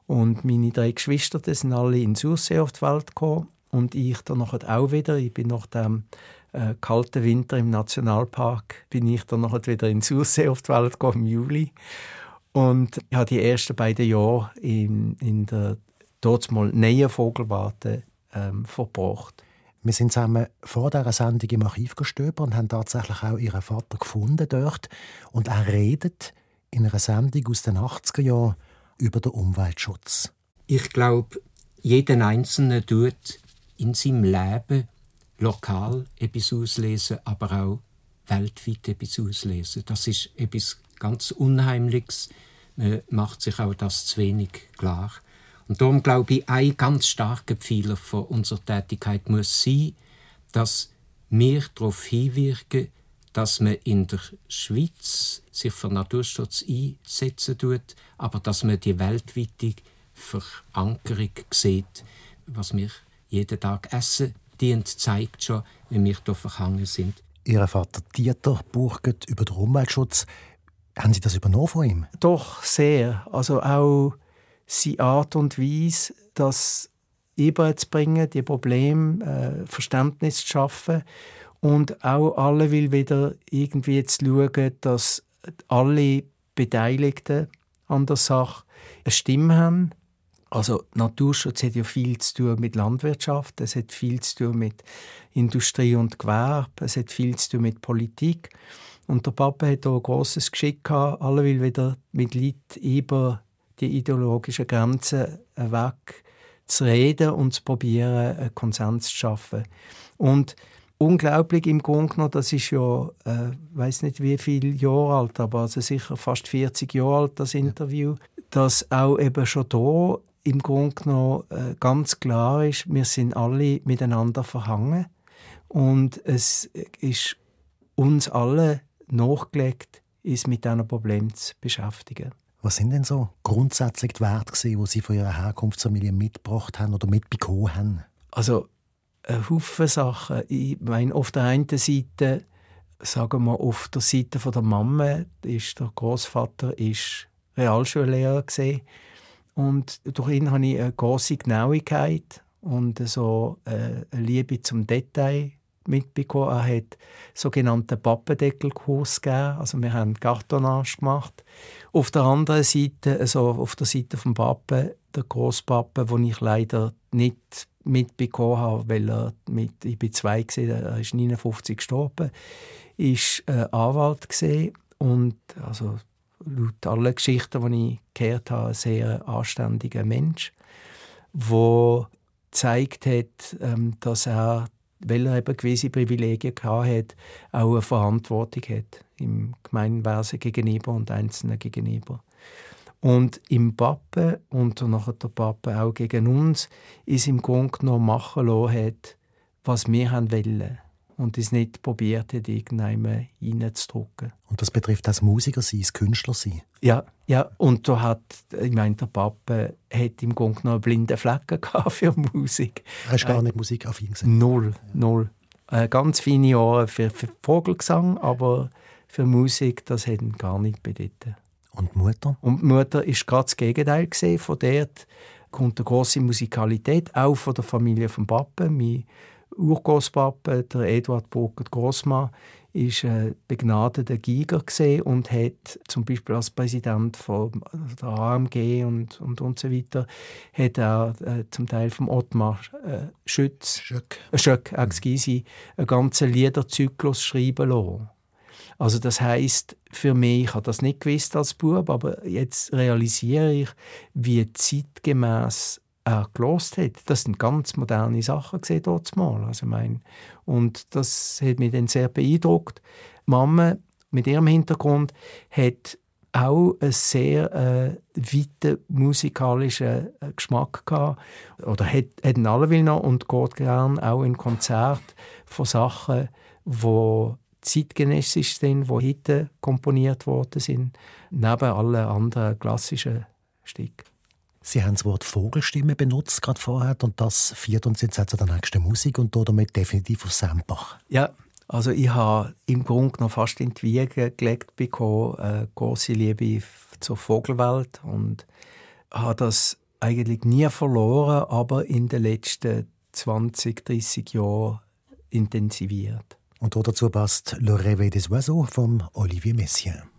Und meine drei Geschwister sind alle in Sursee auf die Welt gekommen und ich dann auch wieder. Ich bin nach dem äh, kalten Winter im Nationalpark bin ich dann noch wieder in Sursee auf die Welt gekommen, im Juli. Und ich habe die ersten beiden Jahre in, in der dort mal neuen Vogelwarte ähm, verbracht. Wir sind zusammen vor dieser Sendung im Archiv gestöbert und haben tatsächlich auch ihren Vater gefunden dort. Und er redet in einer Sendung aus den 80er Jahren über den Umweltschutz. Ich glaube, jeder Einzelne tut in seinem Leben lokal etwas auslesen, aber auch weltweit etwas auslesen. Das ist etwas ganz Unheimliches. Man macht sich auch das zu wenig klar. Und darum glaube ich, ein ganz starker Pfeiler von unserer Tätigkeit muss sein, dass wir darauf hinwirken, dass man in der Schweiz sich für Naturschutz einsetzen tut, aber dass man die weltweite Verankerung sieht, was wir jeden Tag essen, dient, zeigt schon, wie wir hier verhangen sind. Ihr Vater Dieter bucht über den Umweltschutz. Haben Sie das übernommen von ihm? Doch, sehr. Also auch seine Art und Weise, das überzubringen, die Probleme, äh, Verständnis zu schaffen und auch alle will wieder irgendwie zu schauen, dass alle Beteiligten an der Sache eine Stimme haben. Also Naturschutz hat ja viel zu tun mit Landwirtschaft, es hat viel zu tun mit Industrie und Gewerbe, es hat viel zu tun mit Politik. Und der Papa hat hier ein grosses Geschick gehabt, alle will wieder mit Leuten über die ideologischen Grenzen weg zu reden und zu probieren, einen Konsens zu schaffen. Und unglaublich im Grunde genommen, das ist ja, äh, weiß nicht wie viele Jahre alt, aber also sicher fast 40 Jahre alt, das Interview, dass auch eben schon da im Grunde genommen äh, ganz klar ist, wir sind alle miteinander verhangen und es ist uns alle nachgelegt, ist mit diesen Problemen zu beschäftigen. Was sind denn so grundsätzlich die Werte, die Sie von Ihrer Herkunftsfamilie mitgebracht haben oder mitbekommen haben? Also, ein Haufen Sachen. Ich meine, auf der einen Seite, sagen wir auf der Seite der Mama, ist der Großvater ist Realschullehrer gesehen und durch ihn habe ich eine große Genauigkeit und so äh, eine Liebe zum Detail mitbekommen. Er hat sogenannten Pappendeckelkurs gegeben. Also wir haben Kartonage gemacht. Auf der anderen Seite, also auf der Seite vom Pappen, der Großpappe, den ich leider nicht mitbekommen habe, weil er mit, ich bin zwei gesehen, er ist 59 gestorben, ist äh, Anwalt gesehen und also laut allen Geschichten, die ich gehört habe, ein sehr anständiger Mensch, der gezeigt hat, ähm, dass er weil er eben gewisse Privilegien hat, auch eine Verantwortung hat im Gemeinwesen gegenüber und Einzelnen gegenüber. Und im Pappe und nachher der Pappe auch gegen uns ist im Grunde genommen machen lassen was wir wollen und es nicht probiert hat, irgendjemand reinzudrücken. Und das betrifft das Musiker sein, das Künstler sein? Ja, ja. Und da hat, ich meine, der Papa hat im Grunde noch blinde Flecken (laughs) für Musik. Er ist gar nicht musikaffin gewesen? Null, ja. null. Äh, ganz feine Ohren für, für Vogelgesang, aber für Musik, das hat ihn gar nicht bedeutet. Und die Mutter? Und die Mutter ist gerade das Gegenteil gesehen. Von dort kommt eine große Musikalität, auch von der Familie von Papa. Mein Urgroßpapa, der Eduard Burger Grossmann, ist ein begnadeter Giger und hat zum Beispiel als Präsident von der AMG und, und, und so weiter hat er äh, zum Teil vom Ottmar äh, Schütz, Schöck, äh, Schöck äh, einen ganzen Liederzyklus schreiben lassen. Also das heißt für mich, ich habe das nicht gewusst als Bub, aber jetzt realisiere ich, wie zeitgemäß er gelost hat. Das sind ganz moderne Sachen gesehen dort mal. Also mein und das hat mich dann sehr beeindruckt. Mama mit ihrem Hintergrund hat auch einen sehr äh, weiten musikalischen äh, Geschmack gehabt. Oder hat, hat ihn alle noch und geht gerne auch in Konzert von Sachen, die zeitgenössisch sind, die heute komponiert worden sind, neben allen anderen klassischen Stücken. Sie haben das Wort Vogelstimme benutzt gerade vorher und das führt uns jetzt zu der nächsten Musik und damit definitiv auf Sempach. Ja, also ich habe im Grunde noch fast in die Wiege gelegt bekommen, eine große Liebe zur Vogelwelt und habe das eigentlich nie verloren, aber in den letzten 20, 30 Jahren intensiviert. Und dazu passt Le Réveil des Oiseaux von Olivier Messiaen.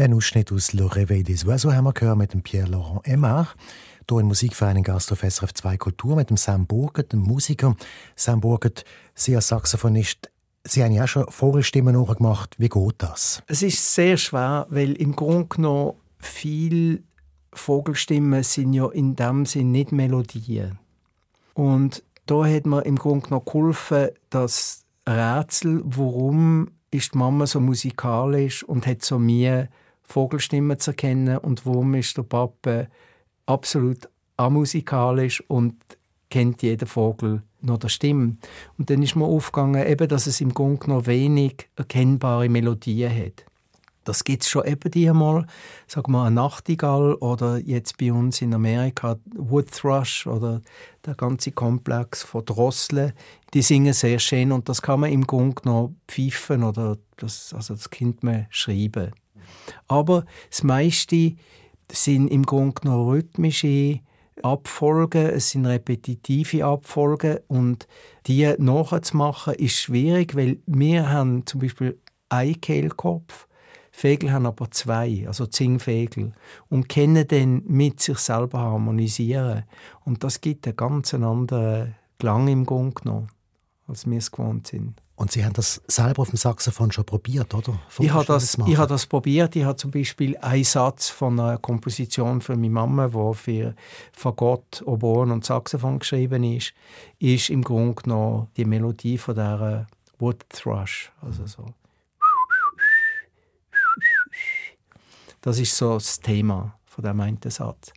Ein Ausschnitt aus Le Réveil des Oiseaux haben wir gehört mit dem Pierre-Laurent Aymar. Hier in Musikverein Gast auf SRF 2 Kultur mit dem Sam Burgert, dem Musiker. Sam Burgert, Sie als Saxophonist, Sie haben ja auch schon Vogelstimmen nachgemacht. Wie geht das? Es ist sehr schwer, weil im Grunde genommen viele Vogelstimmen sind ja in dem Sinn nicht Melodien. Und da hat mir im Grunde genommen geholfen, das Rätsel, warum ist die Mama so musikalisch und hat so mir Vogelstimmen zu erkennen und warum ist der Papa absolut amusikalisch und kennt jeden Vogel noch der Stimme. Und dann ist mir aufgegangen, eben, dass es im Grunde noch wenig erkennbare Melodien hat. Das gibt es schon eben die mal, sagen wir eine Nachtigall oder jetzt bei uns in Amerika Wood Thrush oder der ganze Komplex von Drosseln. Die singen sehr schön und das kann man im Grunde noch pfeifen oder das, also das Kind man schreiben. Aber das meiste sind im Grunde noch rhythmische Abfolgen, es sind repetitive Abfolgen und die nachzumachen ist schwierig, weil wir haben zum Beispiel einen Kehlkopf Vögel haben aber zwei, also Zingvögel, und können dann mit sich selber harmonisieren. Und das gibt einen ganz anderen Klang im Grunde genommen, als wir es gewohnt sind. Und Sie haben das selber auf dem Saxophon schon probiert, oder? ich habe das, ich habe das probiert. Ich habe zum Beispiel einen Satz von einer Komposition für meine Mama, die für Fagott, Oboen und Saxophon geschrieben ist, ist im Grunde genommen die Melodie von der Wood Thrush, also so. Das ist so das Thema von dem einen Satz.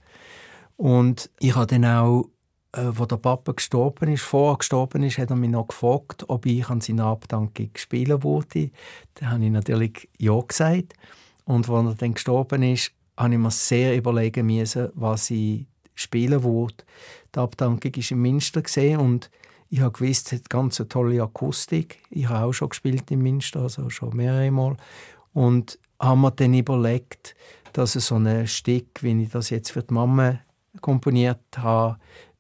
Und ich habe dann auch äh, wo der Papa gestorben ist, vorher gestorben ist, hat er mich noch gefragt, ob ich an seiner Abdankung spielen wollte. Da habe ich natürlich ja gesagt. Und als er dann gestorben ist, habe ich mir sehr überlegen müssen, was ich spielen wollte. Die Abdankung war im Münster und ich habe gewusst, es hat ganz eine tolle Akustik. Ich habe auch schon gespielt im Münster, also schon mehrere Mal. Und habe mir dann überlegt, dass so ein Stück, wie ich das jetzt für die Mama komponiert habe,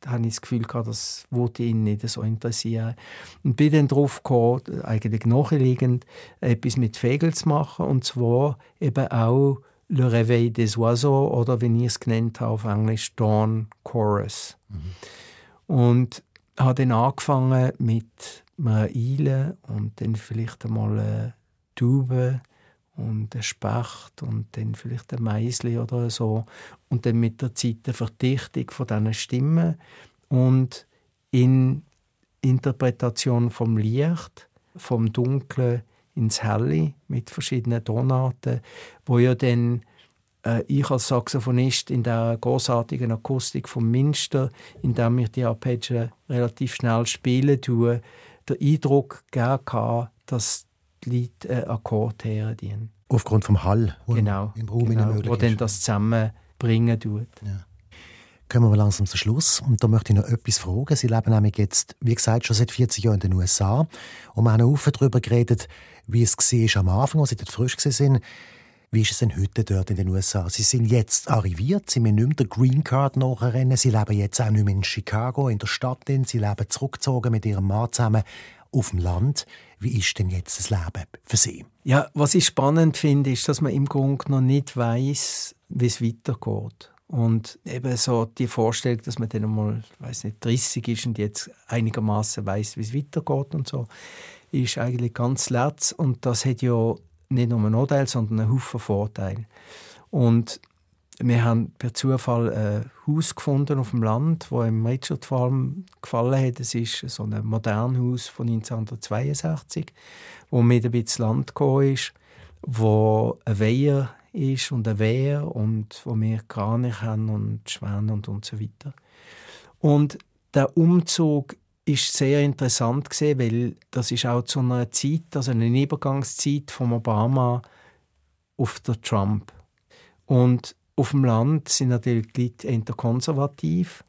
habe ich das Gefühl gehabt, das wollte ihn nicht so interessieren. Und bin dann darauf gekommen, eigentlich nachliegend, etwas mit Vögeln zu machen, und zwar eben auch Le Réveil des Oiseaux oder wie ich es genannt habe auf Englisch Dawn Chorus. Mhm. Und habe dann angefangen mit einer Eile und dann vielleicht einmal eine Tube und ein Specht und dann vielleicht ein Meisli oder so. Und dann mit der Zeit eine Verdichtung von diesen Stimmen und in Interpretation vom Licht, vom Dunklen ins Helle mit verschiedenen Tonarten, wo ja dann äh, ich als Saxophonist in der großartigen Akustik vom Minster, in dem ich die Arpeggio relativ schnell spielen tue, der Eindruck gegeben dass Äh, Akkord herdienen. Aufgrund vom Hall, genau, im Raum genau, möglich wo dann das zusammenbringen tut. Ja. Kommen wir langsam zum Schluss. Und da möchte ich noch etwas fragen. Sie leben nämlich jetzt, wie gesagt, schon seit 40 Jahren in den USA. Und wir haben auch darüber geredet, wie es war am Anfang, als Sie dort frisch waren. Wie ist es denn heute dort in den USA? Sie sind jetzt arriviert, Sie müssen nicht mehr der Green Card nachrennen. Sie leben jetzt auch nicht mehr in Chicago, in der Stadt. Sie leben zurückgezogen mit Ihrem Mann zusammen auf dem Land. Wie ist denn jetzt das Leben für Sie? Ja, was ich spannend finde, ist, dass man im Grunde noch nicht weiß, wie es weitergeht. Und eben so die Vorstellung, dass man dann mal, weiß nicht, 30 ist und jetzt einigermaßen weiß, wie es weitergeht und so, ist eigentlich ganz letzt. Und das hat ja nicht nur einen Nachteil, sondern einen Haufen Vorteile. Und wir haben per Zufall ein Haus gefunden auf dem Land, wo im Richard allem gefallen hat. Es ist so ein modernes Haus von 1962, wo mit ein bisschen Land gekommen ist, wo ein Weiher ist und ein Wehr und wo wir Kranich haben und Schwäne und, und so weiter. Und der Umzug ist sehr interessant gesehen, weil das ist auch zu einer Zeit, also eine Übergangszeit von Obama auf der Trump. Und auf dem Land sind natürlich die Leute eher konservativ.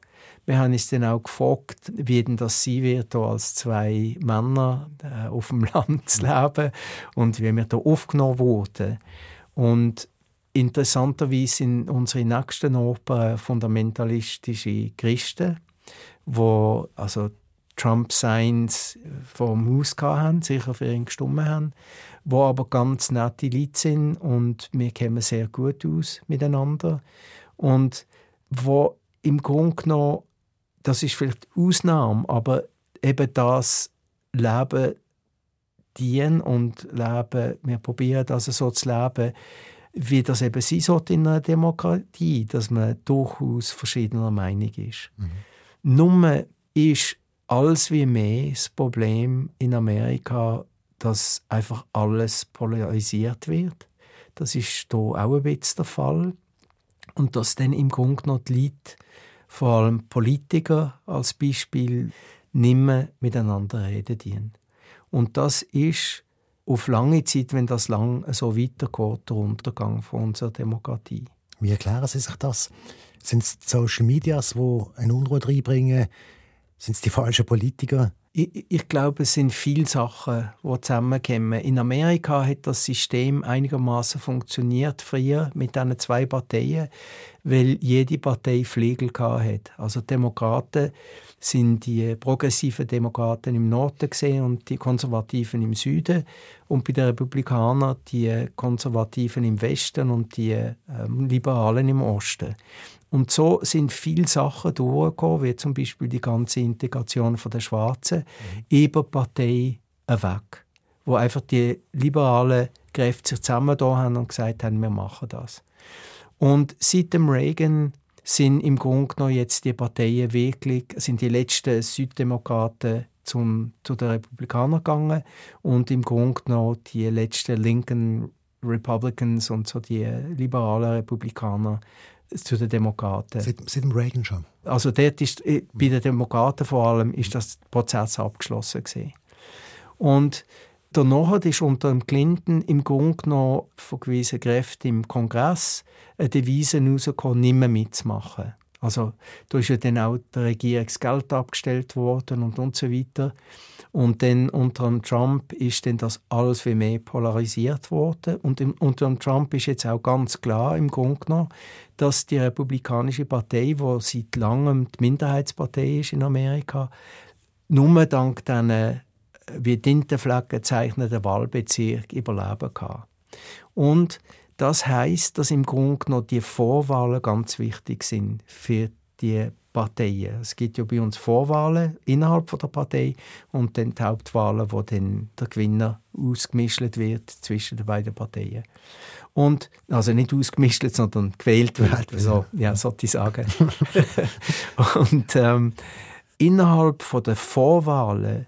Wir haben uns dann auch gefragt, wie denn das sein wird, als zwei Männer äh, auf dem (laughs) Land zu leben und wie wir da aufgenommen wurden. Und interessanterweise sind unsere nächsten Opern fundamentalistische Christen, wo also Trump-Signs vor dem Haus hatten, sicher für ihn gestimmt haben wo aber ganz nette Leute sind und wir kommen sehr gut aus miteinander und wo im Grunde genommen, das ist vielleicht Ausnahme, aber eben das Leben dienen und leben, wir probieren das so zu leben, wie das eben sein sollte in einer Demokratie, dass man durchaus verschiedener Meinung ist. Mhm. Nur ist alles wie mehr das Problem in Amerika dass einfach alles polarisiert wird. Das ist hier auch ein bisschen der Fall. Und dass dann im Grunde noch die Leute, vor allem Politiker als Beispiel, nicht mehr miteinander reden dienen. Und das ist auf lange Zeit, wenn das lang so weitergeht, der Untergang von unserer Demokratie. Wie erklären Sie sich das? Sind es Social Medias, die eine Unruhe reinbringen? Sind es die falschen Politiker? Ich, ich, glaube, es sind viele Sachen, die zusammenkommen. In Amerika hat das System einigermaßen funktioniert früher mit diesen zwei Parteien, weil jede Partei Flügel hat. Also Demokraten sind die progressiven Demokraten im Norden gesehen und die Konservativen im Süden und bei den Republikanern die Konservativen im Westen und die äh, Liberalen im Osten. Und so sind viele Sachen durchgekommen, wie zum Beispiel die ganze Integration der Schwarzen, mhm. über Partei weg. Wo einfach die liberalen Kräfte sich zusammen haben und gesagt haben, wir machen das. Und seit dem Reagan sind im Grunde genommen jetzt die Parteien wirklich, sind die letzten Süddemokraten zum, zu den Republikanern gegangen und im Grunde genommen die letzten linken Republicans und so die liberalen Republikaner zu den Demokraten. Seit, seit dem Reagan schon? Also dort ist, äh, bei den Demokraten vor allem ist das Prozess abgeschlossen gewesen. Und danach ist unter dem Clinton im Grunde genommen von gewissen Kräften im Kongress eine Devise herausgekommen, nicht mehr mitzumachen. Also da ist ja dann auch der Regierungsgeld abgestellt worden und, und so weiter. Und dann unter dem Trump ist dann das alles wie mehr polarisiert worden. Und im, unter dem Trump ist jetzt auch ganz klar im Grunde genommen, dass die Republikanische Partei, die seit langem die Minderheitspartei ist in Amerika, nur dank diesen äh, wie Tintenflecken zeichneten Wahlbezirk überleben kann. Und das heißt, dass im Grunde genommen die Vorwahlen ganz wichtig sind für die Parteien. Es gibt ja bei uns Vorwahlen innerhalb der Partei und dann die Hauptwahlen, wo dann der Gewinner ausgemischt wird zwischen den beiden Parteien. Und, also nicht ausgemischt, sondern gewählt wird, so, ja, sollte ich sagen. (laughs) und ähm, innerhalb der Vorwahlen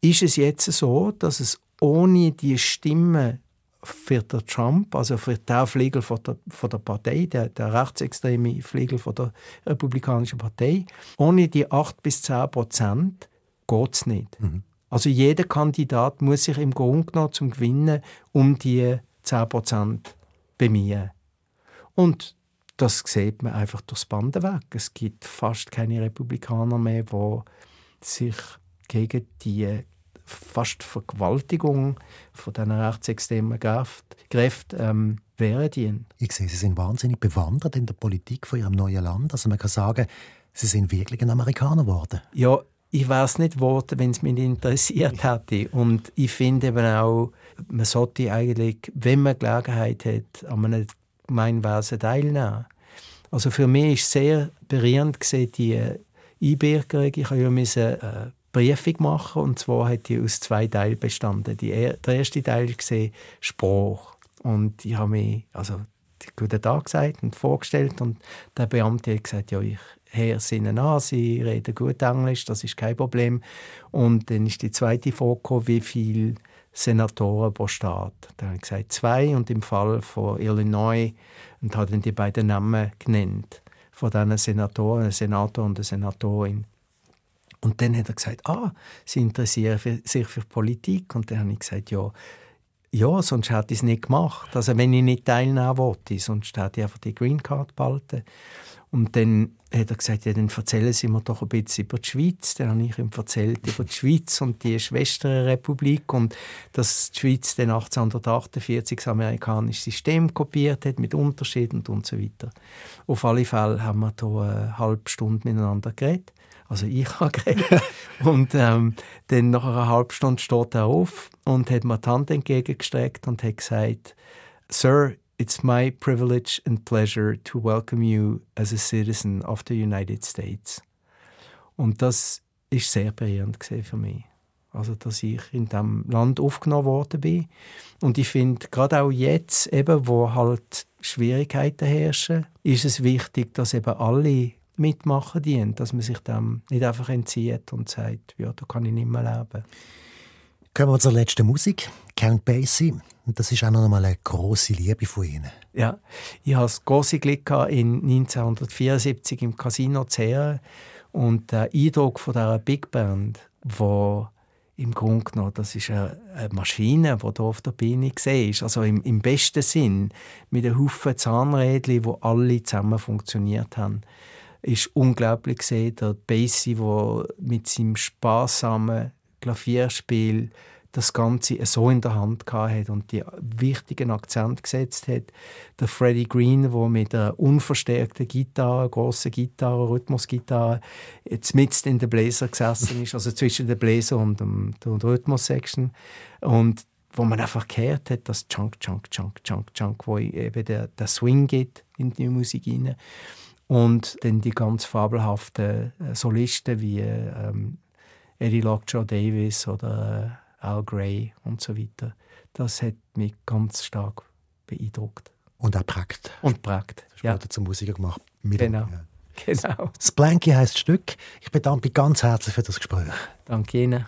ist es jetzt so, dass es ohne die Stimmen für den Trump, also für den Flügel von der, von der Partei, der, der rechtsextreme Flügel von der Republikanischen Partei, ohne die 8 bis 10 Prozent geht es nicht. Mhm. Also jeder Kandidat muss sich im Grunde genommen zum Gewinnen um die 10 Prozent bemühen. Und das sieht man einfach durchs Band weg. Es gibt fast keine Republikaner mehr, die sich gegen die fast Vergewaltigung von diesen rechtsextremen Kräften ähm, wehren dienen. Ich sehe, Sie sind wahnsinnig bewandert in der Politik von Ihrem neuen Land. Also man kann sagen, Sie sind wirklich ein Amerikaner geworden. Ja, ich wäre es nicht geworden, wenn es mich nicht interessiert hätte. Und ich finde eben auch, man sollte eigentlich, wenn man Gelegenheit hat, an einem Gemeinwesen teilnehmen. Also für mich ist sehr berührend gesehen, die Einbürgerung. Ich habe ja müssen, äh, Briefung machen. Und zwar hat die aus zwei Teilen bestanden. Die, der erste Teil war Spruch. Und ich habe mich, also guten Tag gesagt und vorgestellt und der Beamte hat gesagt, ja, ich sie ihnen an, sie reden gut Englisch, das ist kein Problem. Und dann ist die zweite Frage wie viele Senatoren pro Staat? Da habe ich gesagt, zwei und im Fall von Illinois und hat dann die beiden Namen genannt von diesen Senatoren, ein Senator und eine Senatorin. Und dann hat er gesagt, ah, Sie interessieren sich für Politik. Und dann habe ich gesagt, ja, ja, sonst hätte ich es nicht gemacht. Also wenn ich nicht teilnehmen wollte, sonst hätte ich einfach die Green Card behalten. Und dann hat er gesagt, ja, dann erzählen Sie mir doch ein bisschen über die Schweiz. Dann habe ich ihm erzählt über die Schweiz und die Schwesterrepublik und dass die Schweiz dann 1848 das amerikanische System kopiert hat mit Unterschieden und, so weiter. Auf alle Fälle haben wir hier eine halbe Stunde miteinander geredet. Also ich (laughs) habe geredet. und ähm, dann nach einer halben Stunde steht er auf und hat mir die Hand entgegengestreckt und hat gesagt, Sir, it's my privilege and pleasure to welcome you as a citizen of the United States. Und das ist sehr berührend für mich. Also, dass ich in diesem Land aufgenommen worden bin. Und ich finde, gerade auch jetzt, eben, wo halt Schwierigkeiten herrschen, ist es wichtig, dass eben alle mitmachen dient, dass man sich dem nicht einfach entzieht und sagt, ja, da kann ich nicht mehr leben. Kommen wir zur letzten Musik, Count Basie. Und das ist auch noch einmal eine große Liebe von Ihnen. Ja, ich hatte das große Glück in 1974 im Casino zu hören und der Eindruck von dieser Big Band, wo im Grunde genommen, das ist eine, Maschine, die hier auf der Bühne ist. Also im, im besten Sinn, mit einem Haufen Zahnrädchen, die alle zusammen funktioniert haben ist unglaublich gesehen. Der Basie, der mit seinem sparsamen Klavierspiel das Ganze so in der Hand hat und die wichtigen Akzent gesetzt hat. Der Freddie Green, der mit einer unverstärkten Gitarre, grossen Gitarre, Rhythmusgitarre, jetzt mitten in der Bläser gesessen ist, also zwischen der Bläser und dem, der Rhythmus-Section. Und wo man einfach gehört hat, das Chunk, Chunk, Chunk, Chunk, Chunk, wo eben der, der Swing geht in die Musik hinein. Und dann die ganz fabelhaften äh, Solisten wie ähm, Eddie Lockjaw Davis oder äh, Al Gray und so weiter. Das hat mich ganz stark beeindruckt. Und auch prägt. Und prägt. Ja. zum Musiker gemacht. Mit genau. Ja. genau. Splanky heißt Stück. Ich bedanke mich ganz herzlich für das Gespräch. Danke Ihnen.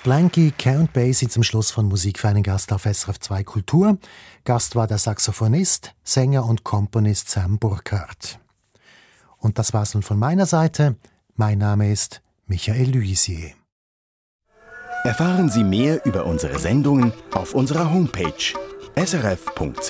Splanky Count Basie zum Schluss von Musik für einen Gast auf SRF 2 Kultur. Gast war der Saxophonist, Sänger und Komponist Sam Burkhardt. Und das war's nun von meiner Seite. Mein Name ist Michael Luisier. Erfahren Sie mehr über unsere Sendungen auf unserer Homepage srf.ch-kultur